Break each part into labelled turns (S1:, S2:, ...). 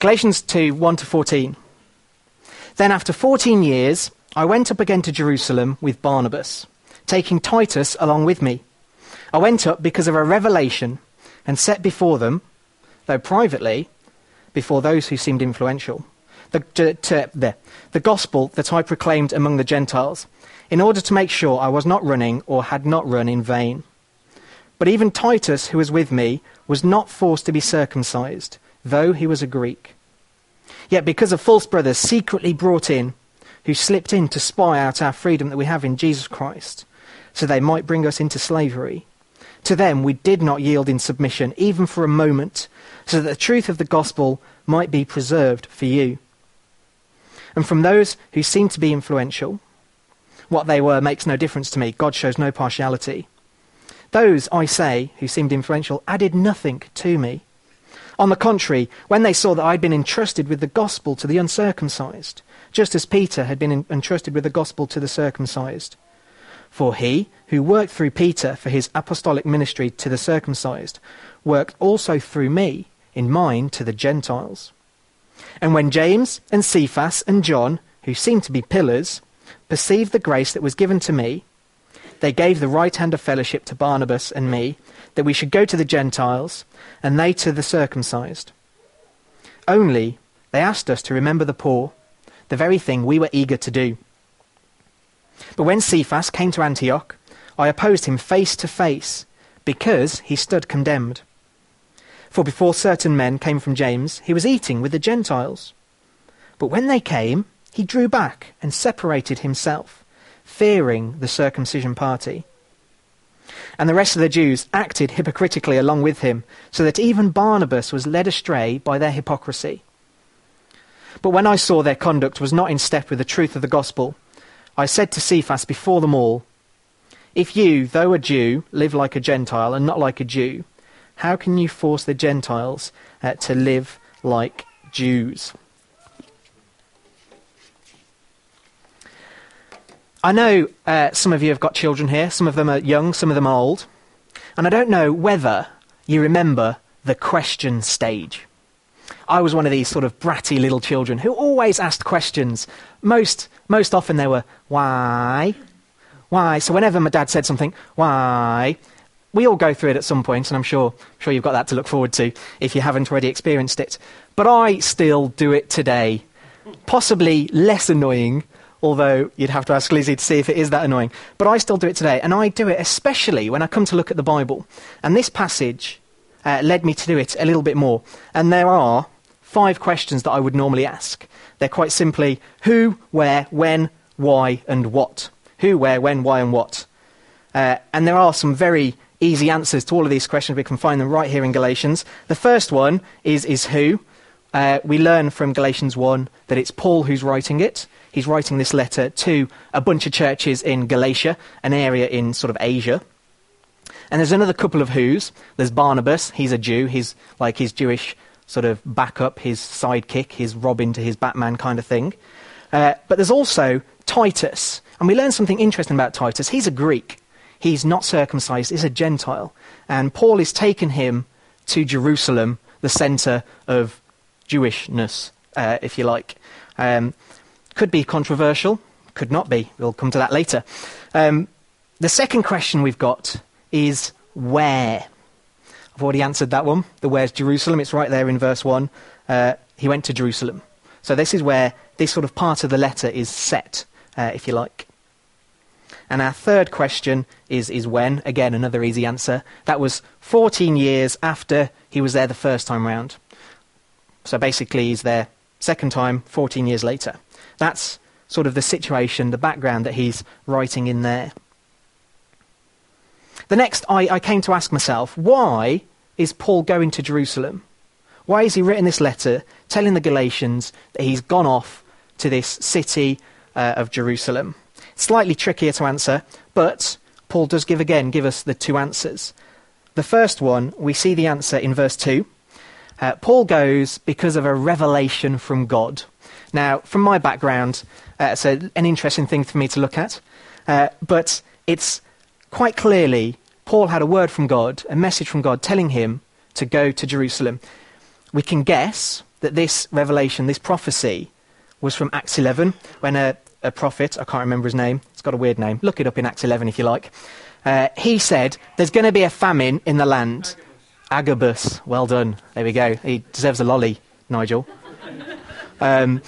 S1: Galatians 2 1 to 14. Then, after 14 years, I went up again to Jerusalem with Barnabas, taking Titus along with me. I went up because of a revelation and set before them, though privately, before those who seemed influential, the, to, to, the, the gospel that I proclaimed among the Gentiles, in order to make sure I was not running or had not run in vain. But even Titus, who was with me, was not forced to be circumcised, though he was a Greek. Yet because of false brothers secretly brought in, who slipped in to spy out our freedom that we have in Jesus Christ, so they might bring us into slavery, to them we did not yield in submission, even for a moment, so that the truth of the gospel might be preserved for you. And from those who seemed to be influential, what they were makes no difference to me. God shows no partiality. Those, I say, who seemed influential, added nothing to me. On the contrary, when they saw that I'd been entrusted with the gospel to the uncircumcised, just as Peter had been entrusted with the gospel to the circumcised. For he, who worked through Peter for his apostolic ministry to the circumcised, worked also through me in mine to the Gentiles. And when James and Cephas and John, who seemed to be pillars, perceived the grace that was given to me, they gave the right hand of fellowship to Barnabas and me, that we should go to the Gentiles, and they to the circumcised. Only they asked us to remember the poor, the very thing we were eager to do. But when Cephas came to Antioch, I opposed him face to face, because he stood condemned. For before certain men came from James, he was eating with the Gentiles. But when they came, he drew back and separated himself, fearing the circumcision party. And the rest of the Jews acted hypocritically along with him, so that even Barnabas was led astray by their hypocrisy. But when I saw their conduct was not in step with the truth of the gospel, I said to Cephas before them all, If you, though a Jew, live like a Gentile and not like a Jew, how can you force the Gentiles uh, to live like Jews? I know uh, some of you have got children here. Some of them are young, some of them are old. And I don't know whether you remember the question stage. I was one of these sort of bratty little children who always asked questions. Most, most often they were, why? Why? So whenever my dad said something, why? We all go through it at some point, and I'm sure, sure you've got that to look forward to if you haven't already experienced it. But I still do it today. Possibly less annoying, although you'd have to ask Lizzie to see if it is that annoying. But I still do it today, and I do it especially when I come to look at the Bible. And this passage uh, led me to do it a little bit more. And there are five questions that I would normally ask. They're quite simply who, where, when, why, and what. Who, where, when, why, and what. Uh, and there are some very easy answers to all of these questions. We can find them right here in Galatians. The first one is, is who. Uh, we learn from Galatians 1 that it's Paul who's writing it he's writing this letter to a bunch of churches in Galatia, an area in sort of Asia. And there's another couple of who's. There's Barnabas, he's a Jew, he's like his Jewish sort of backup, his sidekick, his Robin to his Batman kind of thing. Uh, but there's also Titus. And we learn something interesting about Titus. He's a Greek. He's not circumcised, he's a Gentile. And Paul has taken him to Jerusalem, the center of Jewishness, uh, if you like. Um, could be controversial, could not be. We'll come to that later. Um, the second question we've got is where? I've already answered that one. The where's Jerusalem. It's right there in verse 1. Uh, he went to Jerusalem. So this is where this sort of part of the letter is set, uh, if you like. And our third question is, is when? Again, another easy answer. That was 14 years after he was there the first time round. So basically, he's there second time, 14 years later. That's sort of the situation, the background that he's writing in there. The next, I, I came to ask myself, why is Paul going to Jerusalem? Why has he written this letter telling the Galatians that he's gone off to this city uh, of Jerusalem? It's slightly trickier to answer, but Paul does give again, give us the two answers. The first one, we see the answer in verse 2. Uh, Paul goes because of a revelation from God. Now, from my background, uh, it's a, an interesting thing for me to look at, uh, but it's quite clearly Paul had a word from God, a message from God telling him to go to Jerusalem. We can guess that this revelation, this prophecy, was from Acts 11, when a, a prophet, I can't remember his name, it's got a weird name, look it up in Acts 11 if you like, uh, he said, There's going to be a famine in the land. Agabus. Well done. There we go. He deserves a lolly, Nigel. Um,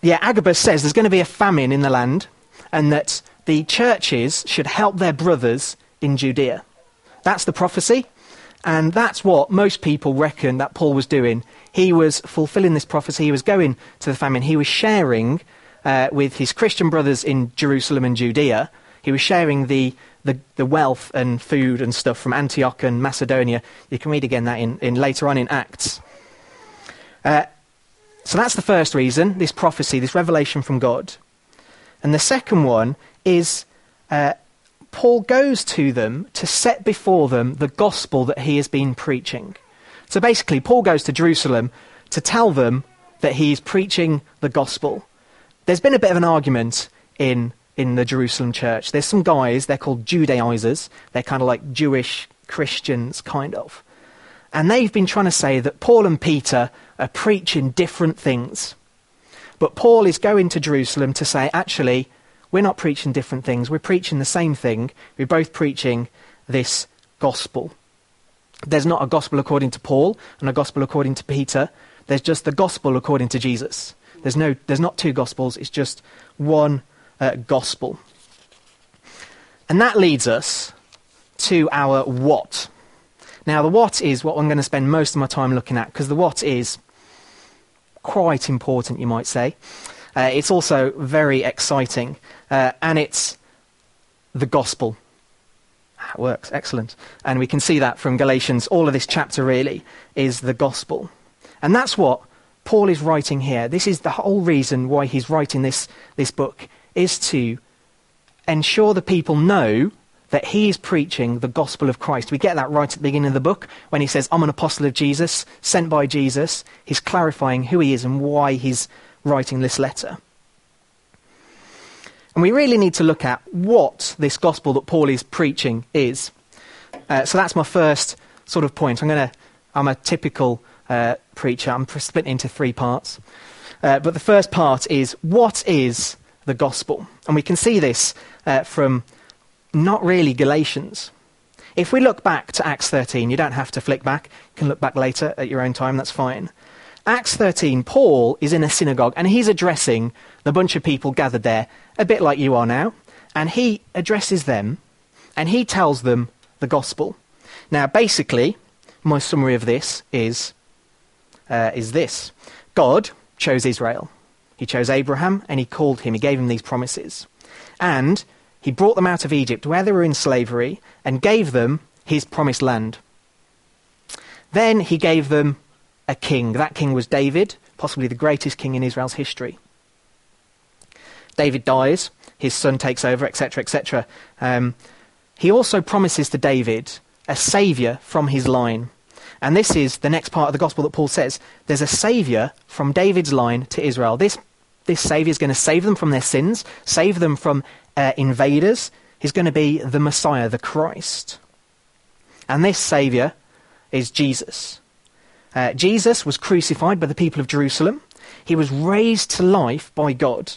S1: yeah, Agabus says there's going to be a famine in the land and that the churches should help their brothers in Judea. That's the prophecy. And that's what most people reckon that Paul was doing. He was fulfilling this prophecy. He was going to the famine. He was sharing uh, with his Christian brothers in Jerusalem and Judea. He was sharing the, the, the, wealth and food and stuff from Antioch and Macedonia. You can read again that in, in later on in Acts. Uh, so that's the first reason, this prophecy, this revelation from God. And the second one is uh, Paul goes to them to set before them the gospel that he has been preaching. So basically, Paul goes to Jerusalem to tell them that he's preaching the gospel. There's been a bit of an argument in, in the Jerusalem church. There's some guys, they're called Judaizers. They're kind of like Jewish Christians, kind of. And they've been trying to say that Paul and Peter are preaching different things. But Paul is going to Jerusalem to say, actually, we're not preaching different things. We're preaching the same thing. We're both preaching this gospel. There's not a gospel according to Paul and a gospel according to Peter. There's just the gospel according to Jesus. There's, no, there's not two gospels, it's just one uh, gospel. And that leads us to our what. Now, the what is what I'm going to spend most of my time looking at, because the what is quite important, you might say. Uh, it's also very exciting, uh, and it's the gospel. That works, excellent. And we can see that from Galatians. All of this chapter really is the gospel. And that's what Paul is writing here. This is the whole reason why he's writing this, this book, is to ensure the people know that he is preaching the gospel of Christ. We get that right at the beginning of the book when he says, I'm an apostle of Jesus, sent by Jesus. He's clarifying who he is and why he's writing this letter. And we really need to look at what this gospel that Paul is preaching is. Uh, so that's my first sort of point. I'm going to, I'm a typical uh, preacher. I'm split into three parts. Uh, but the first part is what is the gospel? And we can see this uh, from not really Galatians. If we look back to Acts 13, you don't have to flick back. You can look back later at your own time, that's fine. Acts 13, Paul is in a synagogue and he's addressing the bunch of people gathered there, a bit like you are now. And he addresses them and he tells them the gospel. Now, basically, my summary of this is, uh, is this God chose Israel. He chose Abraham and he called him, he gave him these promises. And he brought them out of Egypt, where they were in slavery, and gave them his promised land. Then he gave them a king. That king was David, possibly the greatest king in Israel's history. David dies, his son takes over, etc., etc. Um, he also promises to David a saviour from his line. And this is the next part of the gospel that Paul says. There's a saviour from David's line to Israel. This, this saviour is going to save them from their sins, save them from uh, invaders. He's going to be the Messiah, the Christ. And this saviour is Jesus. Uh, Jesus was crucified by the people of Jerusalem. He was raised to life by God.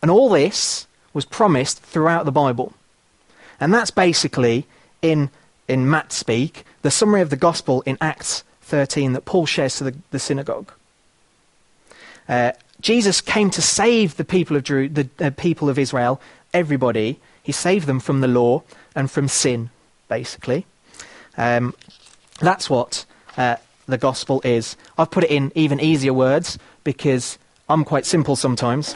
S1: And all this was promised throughout the Bible. And that's basically, in, in Matt speak, the summary of the gospel in Acts 13 that Paul shares to the, the synagogue. Uh, Jesus came to save the people of the uh, people of Israel, everybody. He saved them from the law and from sin, basically. Um, that's what uh, the gospel is. I've put it in even easier words because I'm quite simple sometimes.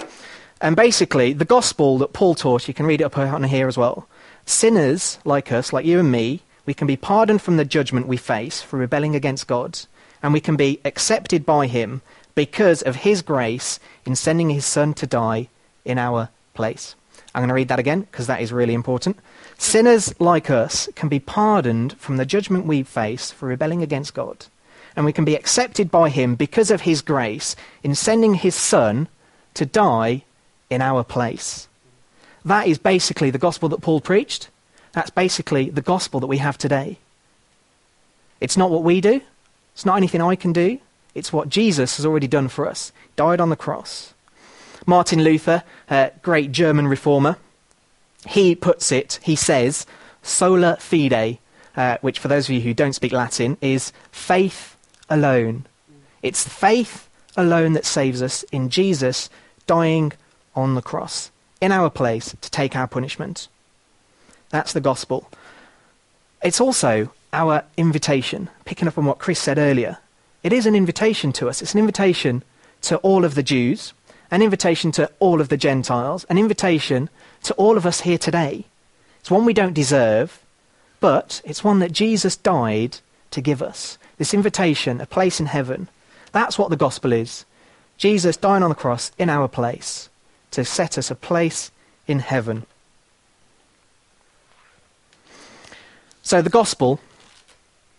S1: And basically, the gospel that Paul taught, you can read it up on here as well. Sinners like us, like you and me, we can be pardoned from the judgment we face for rebelling against God, and we can be accepted by Him because of His grace in sending His Son to die in our place. I'm going to read that again because that is really important. Sinners like us can be pardoned from the judgment we face for rebelling against God and we can be accepted by Him because of His grace in sending His Son to die in our place. That is basically the gospel that Paul preached. That's basically the gospel that we have today. It's not what we do. It's not anything I can do. It's what Jesus has already done for us. Died on the cross. Martin Luther, a great German reformer, he puts it, he says, sola fide, uh, which for those of you who don't speak Latin is faith alone. It's faith alone that saves us in Jesus dying on the cross in our place to take our punishment. That's the gospel. It's also our invitation, picking up on what Chris said earlier. It is an invitation to us. It's an invitation to all of the Jews, an invitation to all of the Gentiles, an invitation to all of us here today. It's one we don't deserve, but it's one that Jesus died to give us. This invitation, a place in heaven. That's what the gospel is. Jesus dying on the cross in our place to set us a place in heaven. So the gospel,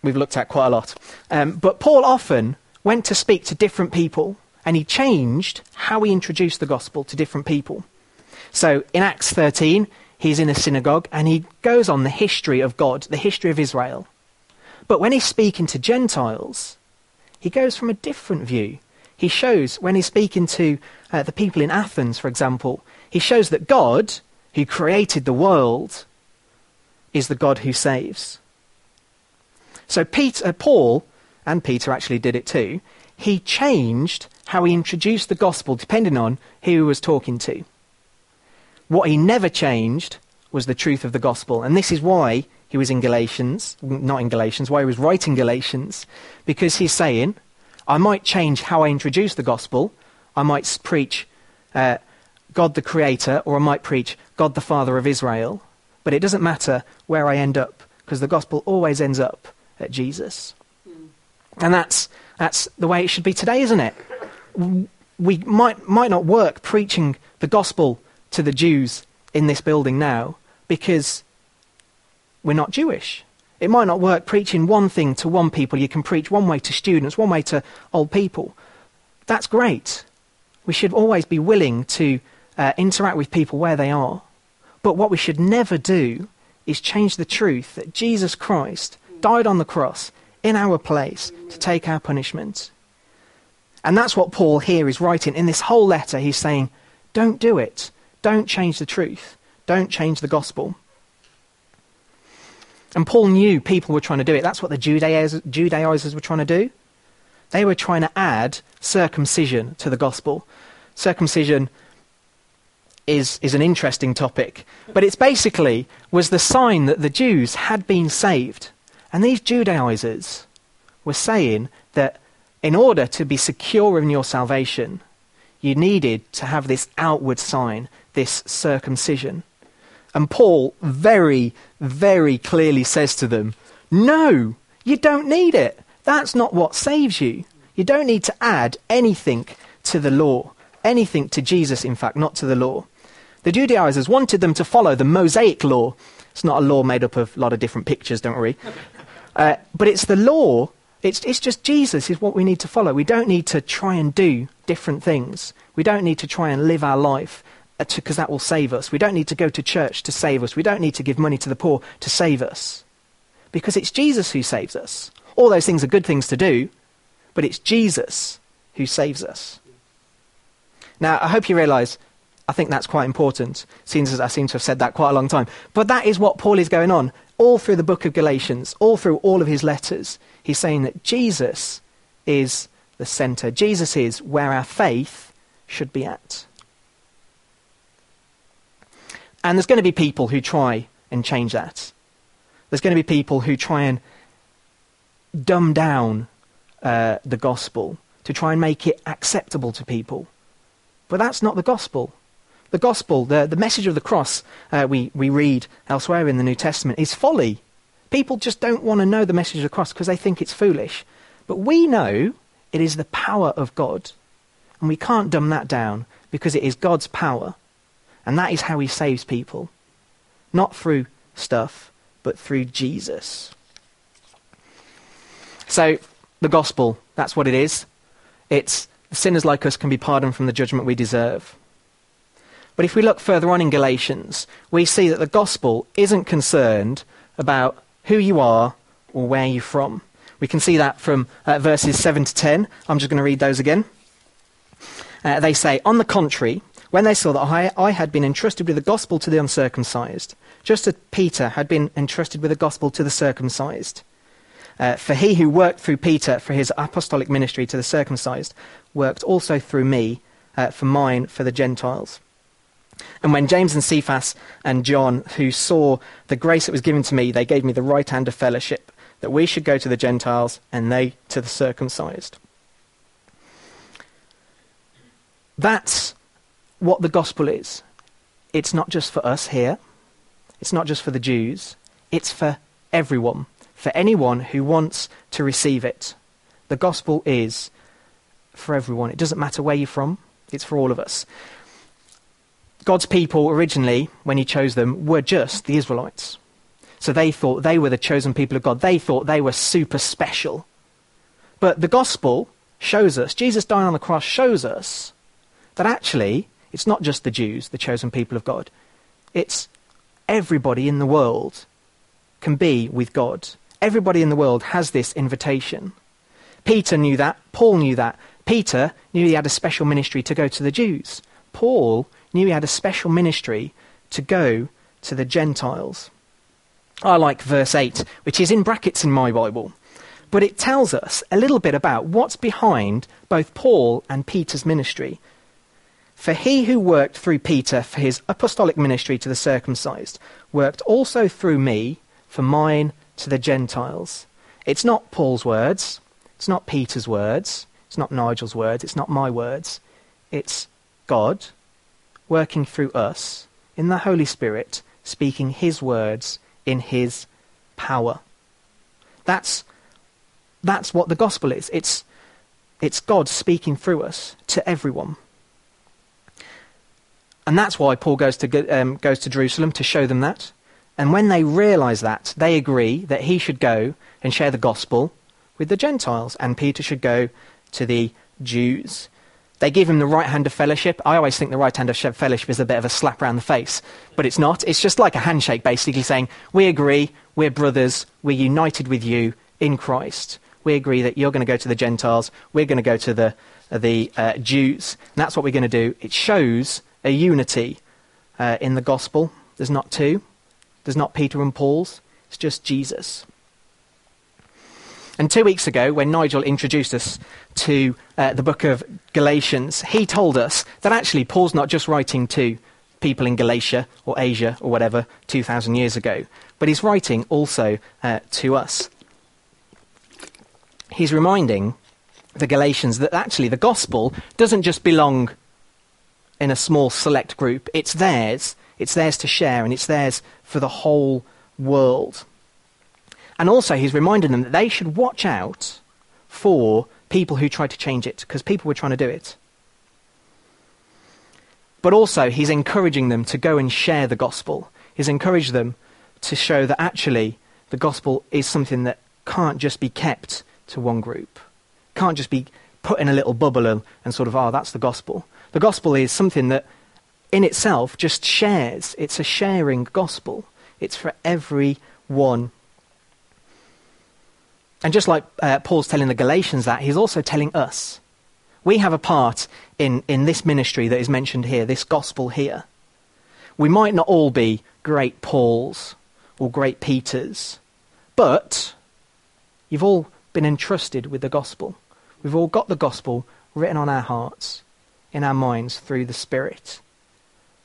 S1: we've looked at quite a lot. Um, but Paul often went to speak to different people and he changed how he introduced the gospel to different people. So in Acts 13, he's in a synagogue and he goes on the history of God, the history of Israel. But when he's speaking to Gentiles, he goes from a different view. He shows, when he's speaking to uh, the people in Athens, for example, he shows that God, who created the world, is the God who saves. So Peter, uh, Paul, and Peter actually did it too, he changed how he introduced the gospel depending on who he was talking to. What he never changed was the truth of the gospel. And this is why he was in Galatians, not in Galatians, why he was writing Galatians, because he's saying, I might change how I introduce the gospel. I might preach uh, God the Creator, or I might preach God the Father of Israel. But it doesn't matter where I end up, because the gospel always ends up at Jesus. Mm. And that's, that's the way it should be today, isn't it? We might, might not work preaching the gospel to the Jews in this building now because we're not Jewish. It might not work preaching one thing to one people. You can preach one way to students, one way to old people. That's great. We should always be willing to uh, interact with people where they are. But what we should never do is change the truth that Jesus Christ died on the cross in our place to take our punishment. And that's what Paul here is writing. In this whole letter, he's saying, don't do it. Don't change the truth. Don't change the gospel. And Paul knew people were trying to do it. That's what the Judaizers, were trying to do. They were trying to add circumcision to the gospel. Circumcision is, is an interesting topic, but it's basically was the sign that the Jews had been saved. And these Judaizers were saying that in order to be secure in your salvation, you needed to have this outward sign, this circumcision. And Paul very, very clearly says to them, No, you don't need it. That's not what saves you. You don't need to add anything to the law. Anything to Jesus, in fact, not to the law. The Judaizers wanted them to follow the Mosaic law. It's not a law made up of a lot of different pictures, don't worry. Uh, but it's the law. It's, it's just Jesus is what we need to follow. We don't need to try and do different things. We don't need to try and live our life because uh, that will save us. We don't need to go to church to save us. We don't need to give money to the poor to save us. Because it's Jesus who saves us. All those things are good things to do, but it's Jesus who saves us. Now, I hope you realize I think that's quite important, as I seem to have said that quite a long time. But that is what Paul is going on all through the book of Galatians, all through all of his letters. He's saying that Jesus is the center. Jesus is where our faith should be at. And there's going to be people who try and change that. There's going to be people who try and dumb down uh, the gospel to try and make it acceptable to people. But that's not the gospel. The gospel, the, the message of the cross uh, we, we read elsewhere in the New Testament is folly. People just don't want to know the message of the cross because they think it's foolish. But we know it is the power of God. And we can't dumb that down because it is God's power and that is how he saves people. Not through stuff, but through Jesus. So, the gospel, that's what it is. It's sinners like us can be pardoned from the judgment we deserve. But if we look further on in Galatians, we see that the gospel isn't concerned about who you are or where you're from. We can see that from uh, verses 7 to 10. I'm just going to read those again. Uh, they say, On the contrary, when they saw that I, I had been entrusted with the gospel to the uncircumcised, just as Peter had been entrusted with the gospel to the circumcised. Uh, for he who worked through Peter for his apostolic ministry to the circumcised worked also through me uh, for mine for the Gentiles. And when James and Cephas and John, who saw the grace that was given to me, they gave me the right hand of fellowship, that we should go to the Gentiles and they to the circumcised. That's what the gospel is. It's not just for us here, it's not just for the Jews, it's for everyone, for anyone who wants to receive it. The gospel is for everyone. It doesn't matter where you're from, it's for all of us. God's people originally, when he chose them, were just the Israelites. So they thought they were the chosen people of God. They thought they were super special. But the gospel shows us, Jesus dying on the cross shows us that actually it's not just the Jews, the chosen people of God. It's everybody in the world can be with God. Everybody in the world has this invitation. Peter knew that. Paul knew that. Peter knew he had a special ministry to go to the Jews. Paul knew he had a special ministry to go to the Gentiles. I like verse 8, which is in brackets in my Bible, but it tells us a little bit about what's behind both Paul and Peter's ministry. For he who worked through Peter for his apostolic ministry to the circumcised worked also through me for mine to the Gentiles. It's not Paul's words, it's not Peter's words, it's not Nigel's words, it's not my words. It's God working through us in the Holy Spirit, speaking His words in His power. That's, that's what the gospel is. It's, it's God speaking through us to everyone. And that's why Paul goes to, um, goes to Jerusalem to show them that. And when they realize that, they agree that he should go and share the gospel with the Gentiles, and Peter should go to the Jews. They give him the right hand of fellowship. I always think the right hand of fellowship is a bit of a slap around the face, but it's not. It's just like a handshake, basically saying, We agree, we're brothers, we're united with you in Christ. We agree that you're going to go to the Gentiles, we're going to go to the, the uh, Jews. And that's what we're going to do. It shows a unity uh, in the gospel. There's not two, there's not Peter and Paul's, it's just Jesus. And two weeks ago, when Nigel introduced us to uh, the book of Galatians, he told us that actually Paul's not just writing to people in Galatia or Asia or whatever 2,000 years ago, but he's writing also uh, to us. He's reminding the Galatians that actually the gospel doesn't just belong in a small select group, it's theirs. It's theirs to share, and it's theirs for the whole world. And also, he's reminding them that they should watch out for people who try to change it, because people were trying to do it. But also, he's encouraging them to go and share the gospel. He's encouraged them to show that actually the gospel is something that can't just be kept to one group, can't just be put in a little bubble and, and sort of, oh, that's the gospel. The gospel is something that in itself just shares. It's a sharing gospel. It's for everyone and just like uh, Paul's telling the Galatians that, he's also telling us. We have a part in, in this ministry that is mentioned here, this gospel here. We might not all be great Pauls or great Peters, but you've all been entrusted with the gospel. We've all got the gospel written on our hearts, in our minds, through the Spirit.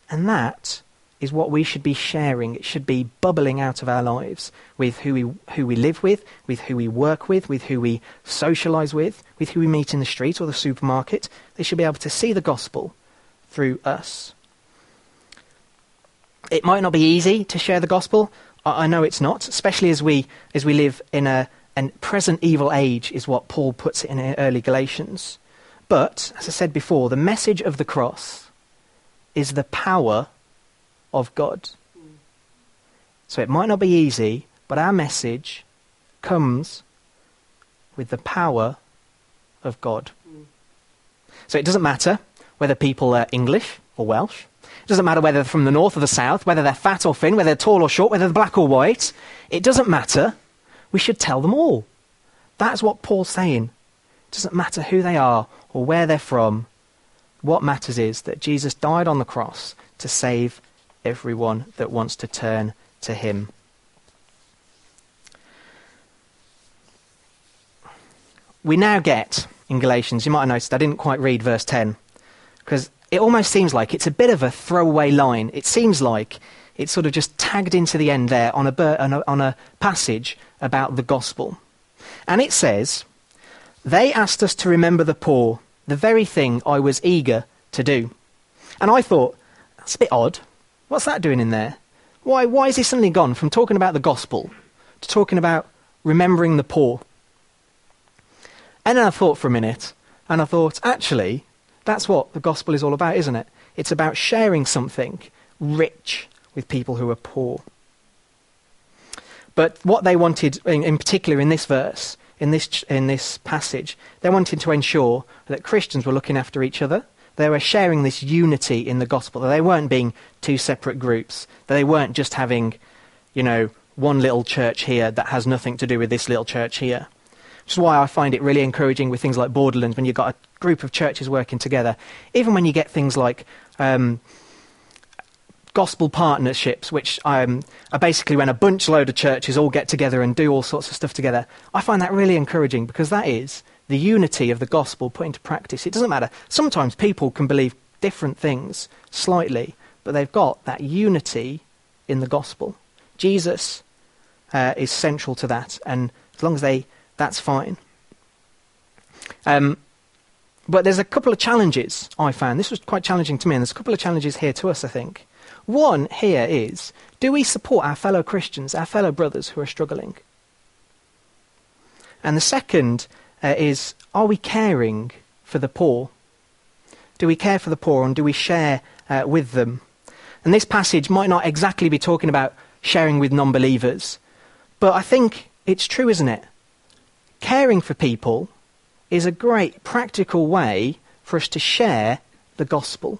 S1: And that is what we should be sharing. It should be bubbling out of our lives with who we, who we live with, with who we work with, with who we socialize with, with who we meet in the street or the supermarket. They should be able to see the gospel through us. It might not be easy to share the gospel. I, I know it's not, especially as we, as we live in a and present evil age, is what Paul puts it in early Galatians. But, as I said before, the message of the cross is the power of God. So it might not be easy, but our message comes with the power of God. So it doesn't matter whether people are English or Welsh. It doesn't matter whether they're from the north or the south, whether they're fat or thin, whether they're tall or short, whether they're black or white. It doesn't matter. We should tell them all. That's what Paul's saying. It doesn't matter who they are or where they're from. What matters is that Jesus died on the cross to save everyone that wants to turn to him. We now get, in Galatians, you might have noticed I didn't quite read verse 10, because it almost seems like it's a bit of a throwaway line. It seems like it's sort of just tagged into the end there on a, on a, on a passage about the gospel. And it says, They asked us to remember the poor, the very thing I was eager to do. And I thought, that's a bit odd. What's that doing in there? Why, why has he suddenly gone from talking about the gospel to talking about remembering the poor? And then I thought for a minute, and I thought, actually, that's what the gospel is all about, isn't it? It's about sharing something rich with people who are poor. But what they wanted, in, in particular in this verse, in this, in this passage, they wanted to ensure that Christians were looking after each other. They were sharing this unity in the gospel, that they weren't being two separate groups, that they weren't just having, you know, one little church here that has nothing to do with this little church here. Which is why I find it really encouraging with things like Borderlands when you've got a group of churches working together. Even when you get things like um, gospel partnerships, which um, are basically when a bunch load of churches all get together and do all sorts of stuff together. I find that really encouraging because that is the unity of the gospel put into practice. It doesn't matter. Sometimes people can believe different things slightly, but they've got that unity in the gospel. Jesus uh, is central to that, and as long as they, that's fine. Um, but there's a couple of challenges I found. This was quite challenging to me, and there's a couple of challenges here to us, I think. One here is do we support our fellow Christians, our fellow brothers who are struggling? And the second uh, is are we caring for the poor? Do we care for the poor and do we share uh, with them? And this passage might not exactly be talking about sharing with non believers, but I think it's true, isn't it? Caring for people is a great practical way for us to share the gospel.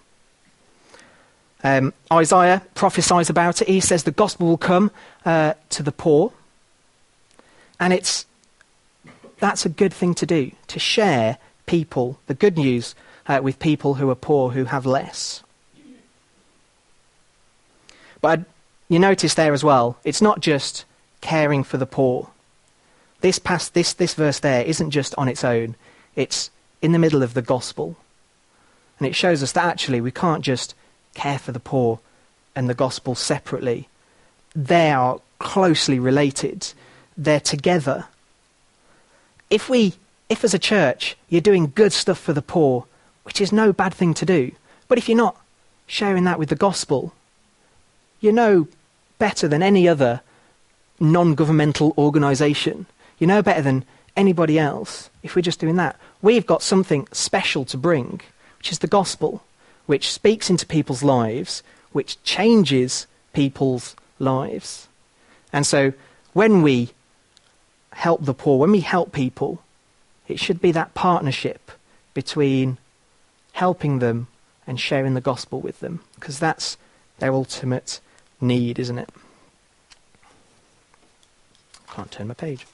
S1: Um, Isaiah prophesies about it. He says the gospel will come uh, to the poor. And it's, that's a good thing to do, to share people, the good news, uh, with people who are poor, who have less. But you notice there as well, it's not just caring for the poor. This, past, this, this verse there isn't just on its own, it's in the middle of the gospel. And it shows us that actually we can't just care for the poor and the gospel separately. They are closely related. They're together. If we, if as a church you're doing good stuff for the poor, which is no bad thing to do, but if you're not sharing that with the gospel, you know better than any other non-governmental organisation. You know better than anybody else if we're just doing that. We've got something special to bring, which is the gospel which speaks into people's lives, which changes people's lives. And so when we help the poor, when we help people, it should be that partnership between helping them and sharing the gospel with them, because that's their ultimate need, isn't it? Can't turn my page.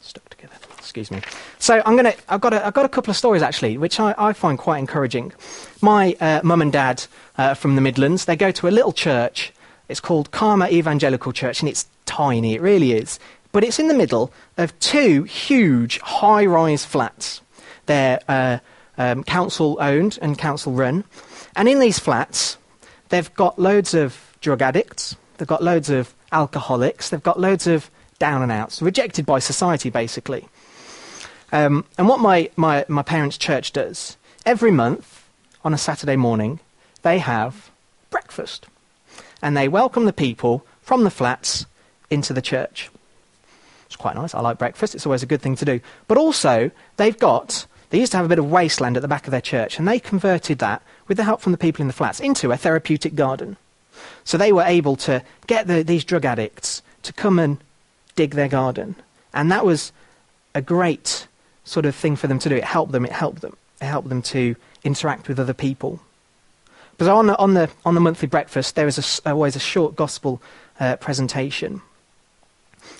S1: Stuck together. Excuse me. So I'm gonna. I've got. A, I've got a couple of stories actually, which I, I find quite encouraging. My uh, mum and dad uh, from the Midlands. They go to a little church. It's called Karma Evangelical Church, and it's tiny. It really is. But it's in the middle of two huge high-rise flats. They're uh, um, council owned and council run, and in these flats, they've got loads of drug addicts. They've got loads of alcoholics. They've got loads of down and outs, rejected by society, basically. Um, and what my, my, my parents' church does, every month on a Saturday morning, they have breakfast. And they welcome the people from the flats into the church. Quite nice. I like breakfast. It's always a good thing to do. But also, they've got, they used to have a bit of wasteland at the back of their church, and they converted that, with the help from the people in the flats, into a therapeutic garden. So they were able to get the, these drug addicts to come and dig their garden. And that was a great sort of thing for them to do. It helped them. It helped them. It helped them to interact with other people. But on the, on the, on the monthly breakfast, there is a, always a short gospel uh, presentation.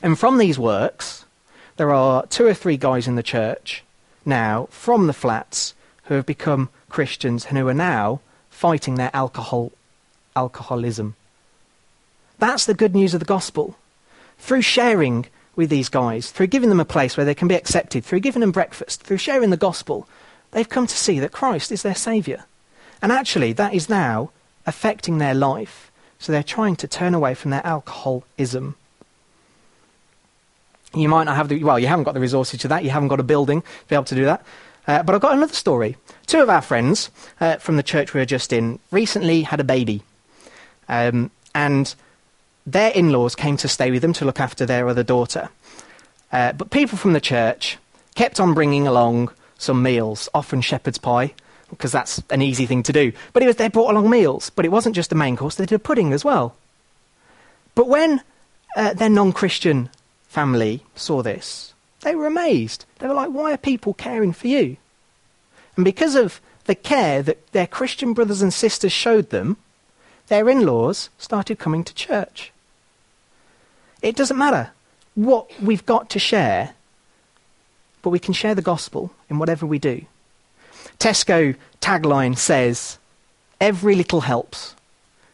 S1: And from these works, there are two or three guys in the church now from the flats who have become Christians and who are now fighting their alcohol, alcoholism. That's the good news of the gospel. Through sharing with these guys, through giving them a place where they can be accepted, through giving them breakfast, through sharing the gospel, they've come to see that Christ is their Saviour. And actually, that is now affecting their life. So they're trying to turn away from their alcoholism. You might not have the, well, you haven't got the resources to that. You haven't got a building to be able to do that. Uh, but I've got another story. Two of our friends uh, from the church we were just in recently had a baby. Um, and their in laws came to stay with them to look after their other daughter. Uh, but people from the church kept on bringing along some meals, often shepherd's pie, because that's an easy thing to do. But it was, they brought along meals, but it wasn't just the main course, they did a pudding as well. But when uh, their non Christian family saw this, they were amazed. They were like, why are people caring for you? And because of the care that their Christian brothers and sisters showed them, their in laws started coming to church. It doesn't matter what we've got to share, but we can share the gospel in whatever we do. Tesco tagline says, Every little helps.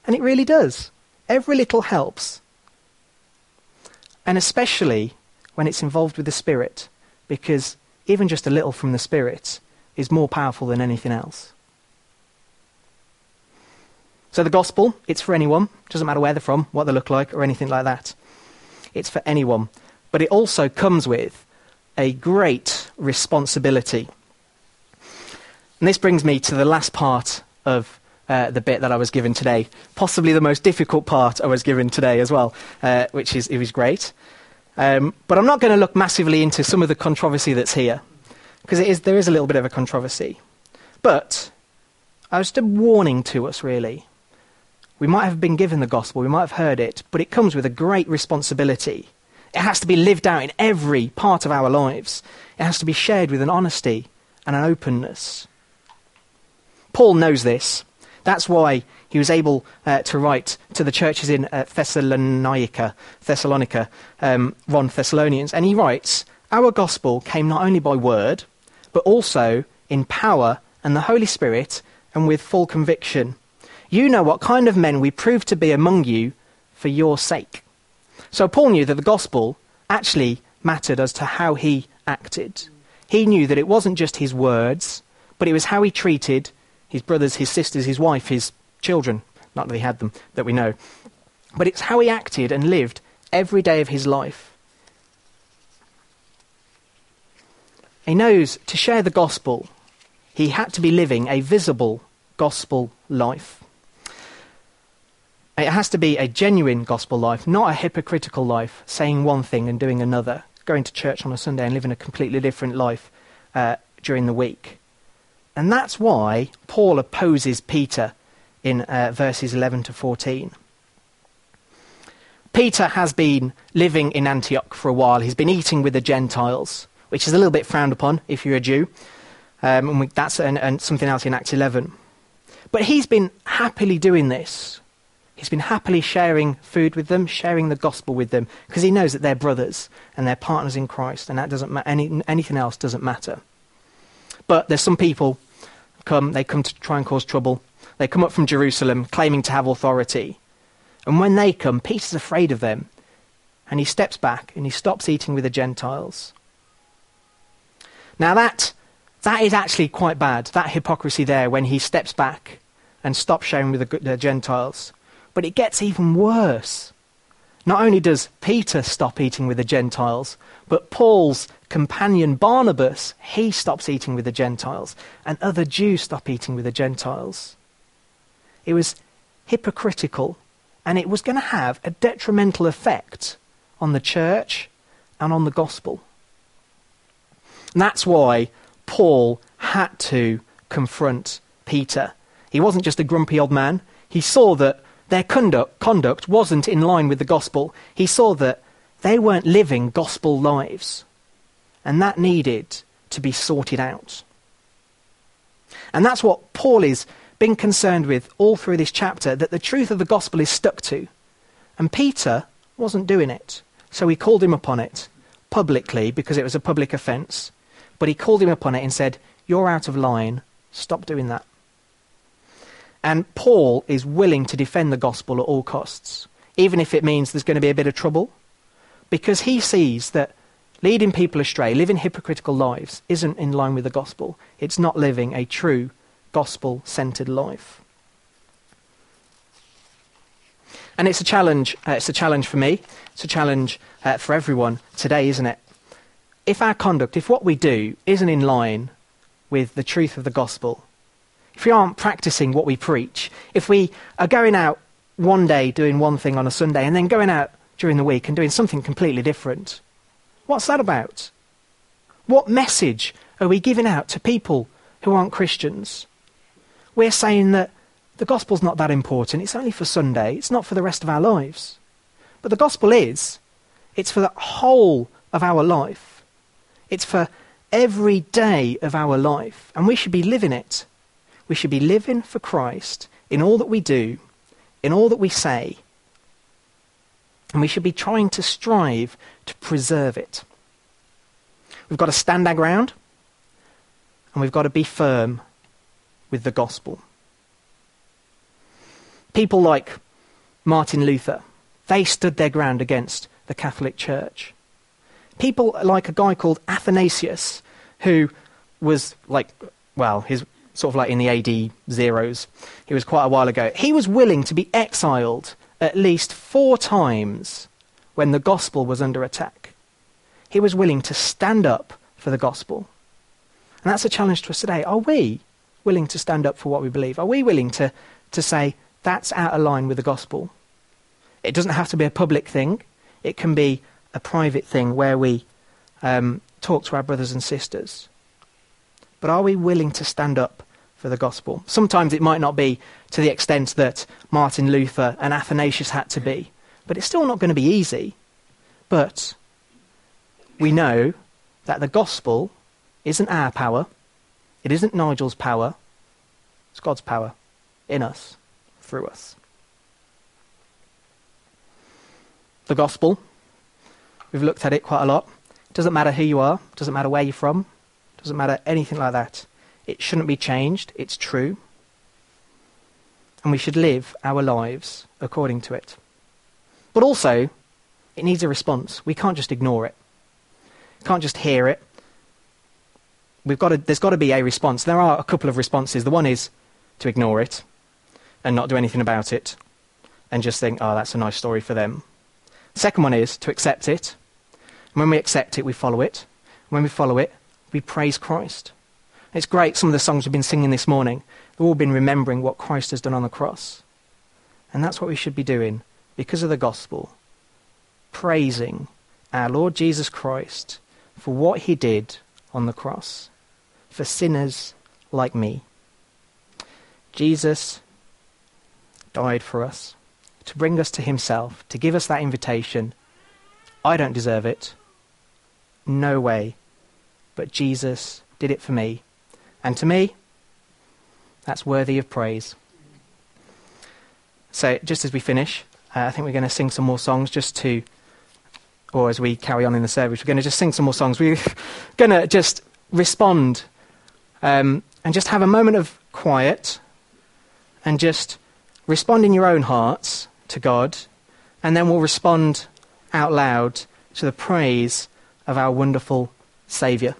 S1: And it really does. Every little helps. And especially when it's involved with the Spirit, because even just a little from the Spirit is more powerful than anything else. So the gospel, it's for anyone. Doesn't matter where they're from, what they look like, or anything like that. It's for anyone. But it also comes with a great responsibility. And this brings me to the last part of uh, the bit that I was given today, possibly the most difficult part I was given today as well, uh, which is it was great. Um, but I'm not going to look massively into some of the controversy that's here, because there is a little bit of a controversy. But I was just a warning to us, really. We might have been given the gospel, we might have heard it, but it comes with a great responsibility. It has to be lived out in every part of our lives. It has to be shared with an honesty and an openness. Paul knows this. That's why he was able uh, to write to the churches in uh, Thessalonica, Thessalonica, um, Ron Thessalonians, and he writes, "Our gospel came not only by word, but also in power and the Holy Spirit, and with full conviction. You know what kind of men we proved to be among you for your sake." So Paul knew that the gospel actually mattered as to how he acted. He knew that it wasn't just his words, but it was how he treated his brothers, his sisters, his wife, his children. Not that he had them, that we know. But it's how he acted and lived every day of his life. He knows to share the gospel, he had to be living a visible gospel life. It has to be a genuine gospel life, not a hypocritical life, saying one thing and doing another, going to church on a Sunday and living a completely different life uh, during the week. And that's why Paul opposes Peter in uh, verses 11 to 14. Peter has been living in Antioch for a while. He's been eating with the Gentiles, which is a little bit frowned upon if you're a Jew. Um, and we, that's an, and something else in Acts 11. But he's been happily doing this. He's been happily sharing food with them, sharing the gospel with them, because he knows that they're brothers and they're partners in Christ, and that doesn't ma- any, anything else doesn't matter. But there's some people come, they come to try and cause trouble. They come up from Jerusalem claiming to have authority. And when they come, Peter's afraid of them. And he steps back and he stops eating with the Gentiles. Now, that, that is actually quite bad, that hypocrisy there, when he steps back and stops sharing with the, the Gentiles. But it gets even worse. Not only does Peter stop eating with the Gentiles, but Paul's companion Barnabas, he stops eating with the Gentiles, and other Jews stop eating with the Gentiles. It was hypocritical, and it was going to have a detrimental effect on the church and on the gospel. And that's why Paul had to confront Peter. He wasn't just a grumpy old man. He saw that their conduct, conduct wasn't in line with the gospel. He saw that they weren't living gospel lives. And that needed to be sorted out. And that's what Paul is being concerned with all through this chapter that the truth of the gospel is stuck to. And Peter wasn't doing it. So he called him upon it. publicly because it was a public offence, but he called him upon it and said, You're out of line. Stop doing that. And Paul is willing to defend the gospel at all costs, even if it means there's going to be a bit of trouble, because he sees that leading people astray, living hypocritical lives, isn't in line with the gospel. It's not living a true gospel centered life. And it's a challenge. Uh, it's a challenge for me. It's a challenge uh, for everyone today, isn't it? If our conduct, if what we do isn't in line with the truth of the gospel, if we aren't practicing what we preach, if we are going out one day doing one thing on a Sunday and then going out during the week and doing something completely different, what's that about? What message are we giving out to people who aren't Christians? We're saying that the gospel's not that important. It's only for Sunday. It's not for the rest of our lives. But the gospel is. It's for the whole of our life. It's for every day of our life. And we should be living it. We should be living for Christ in all that we do, in all that we say, and we should be trying to strive to preserve it. We've got to stand our ground, and we've got to be firm with the gospel. People like Martin Luther, they stood their ground against the Catholic Church. People like a guy called Athanasius, who was like, well, his sort of like in the AD zeros. He was quite a while ago. He was willing to be exiled at least four times when the gospel was under attack. He was willing to stand up for the gospel. And that's a challenge to us today. Are we willing to stand up for what we believe? Are we willing to, to say, that's out of line with the gospel? It doesn't have to be a public thing, it can be a private thing where we um, talk to our brothers and sisters. But are we willing to stand up for the gospel. Sometimes it might not be to the extent that Martin Luther and Athanasius had to be, but it's still not going to be easy. But we know that the gospel isn't our power, it isn't Nigel's power, it's God's power in us, through us. The gospel, we've looked at it quite a lot. It doesn't matter who you are, doesn't matter where you're from, doesn't matter anything like that. It shouldn't be changed. It's true. And we should live our lives according to it. But also, it needs a response. We can't just ignore it. We can't just hear it. We've got to, there's got to be a response. There are a couple of responses. The one is to ignore it and not do anything about it and just think, oh, that's a nice story for them. The second one is to accept it. And when we accept it, we follow it. When we follow it, we praise Christ. It's great, some of the songs we've been singing this morning, they've all been remembering what Christ has done on the cross. And that's what we should be doing because of the gospel. Praising our Lord Jesus Christ for what he did on the cross for sinners like me. Jesus died for us to bring us to himself, to give us that invitation. I don't deserve it. No way. But Jesus did it for me. And to me, that's worthy of praise. So, just as we finish, uh, I think we're going to sing some more songs just to, or as we carry on in the service, we're going to just sing some more songs. We're going to just respond um, and just have a moment of quiet and just respond in your own hearts to God, and then we'll respond out loud to the praise of our wonderful Saviour.